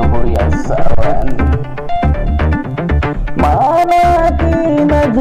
Nuhur yang sawan Mana kina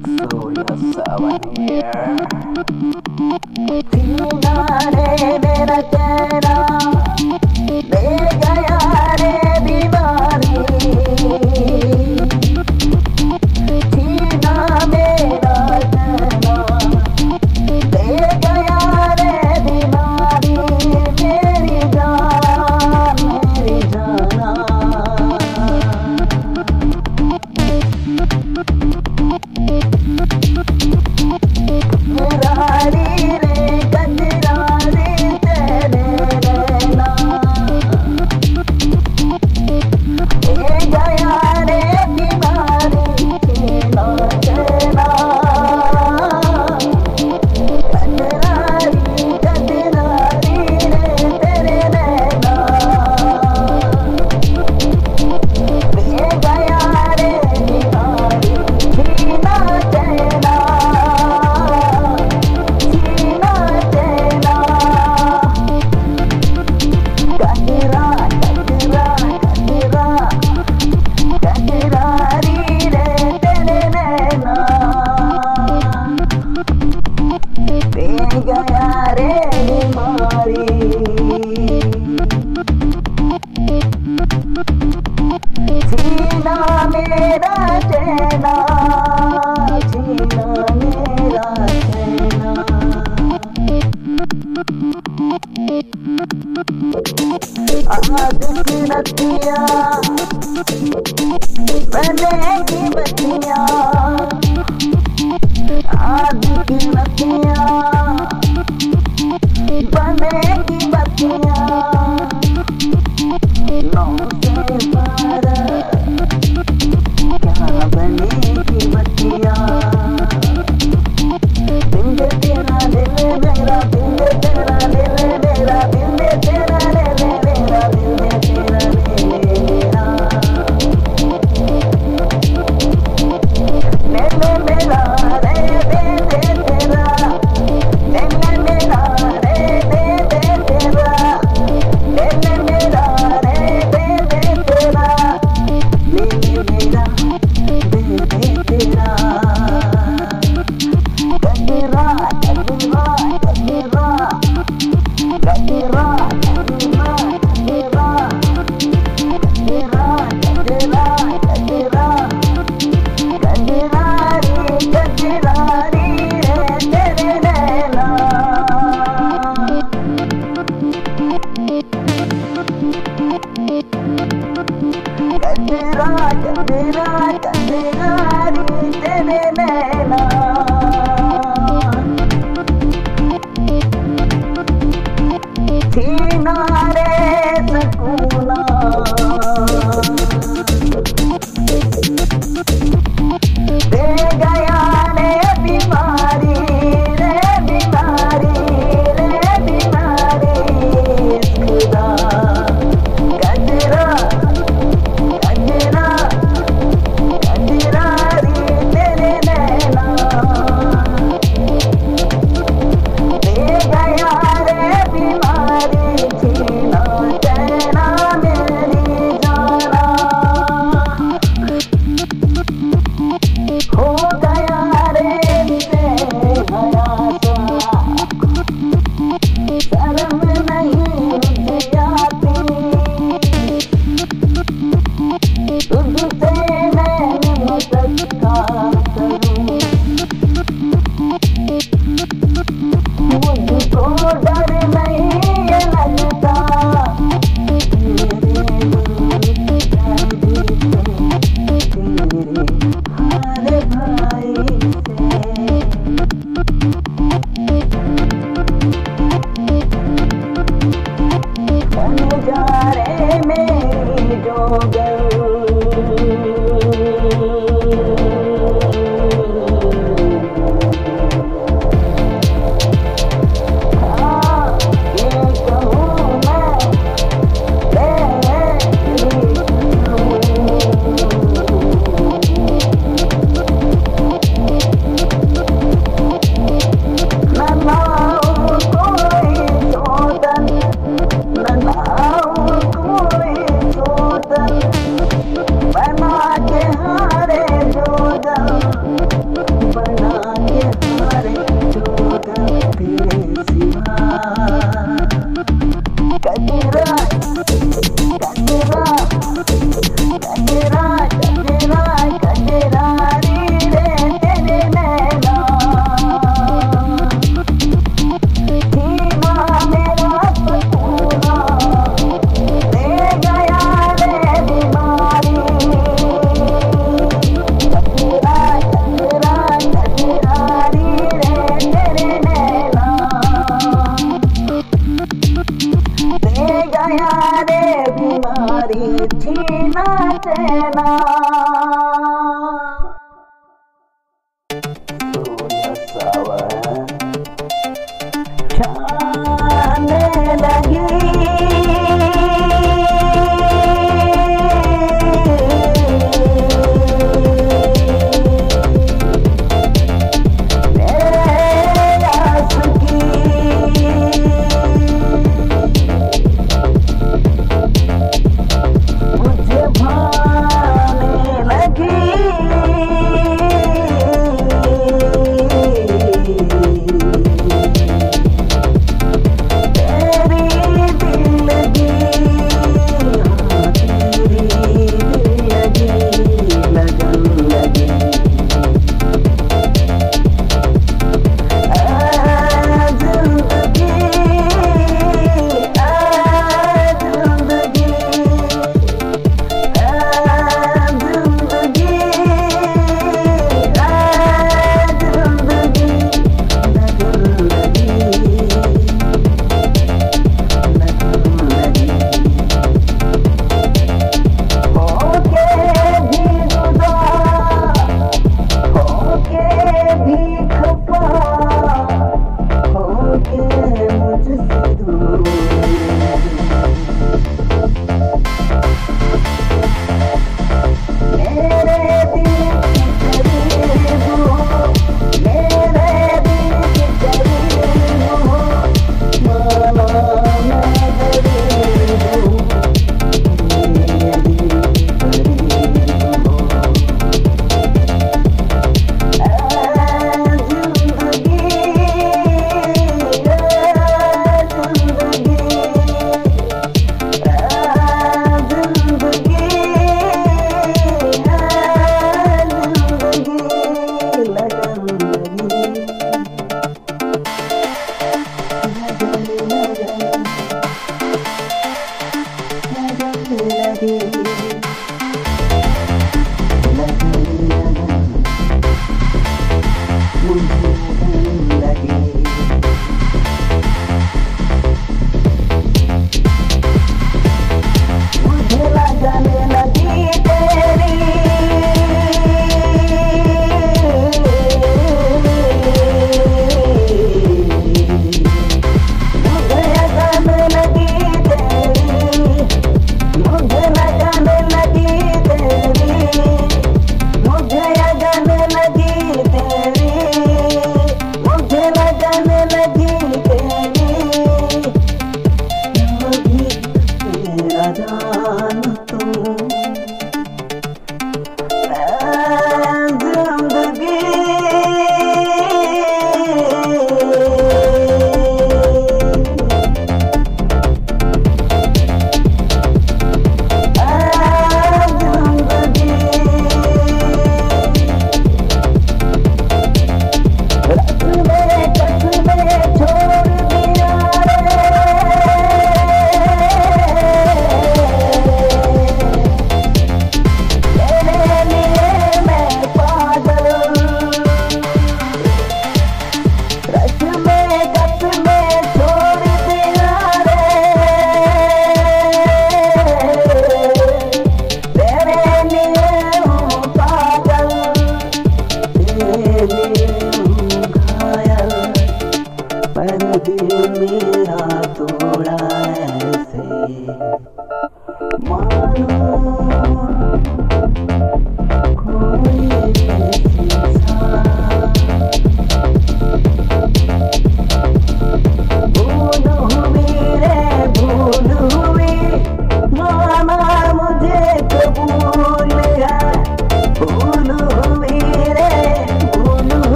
seven year जीना रे मेरा चेहरा ले गया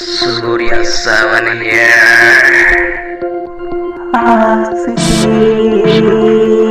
Surya Savaniya. Ah, sí.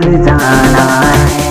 जाना है।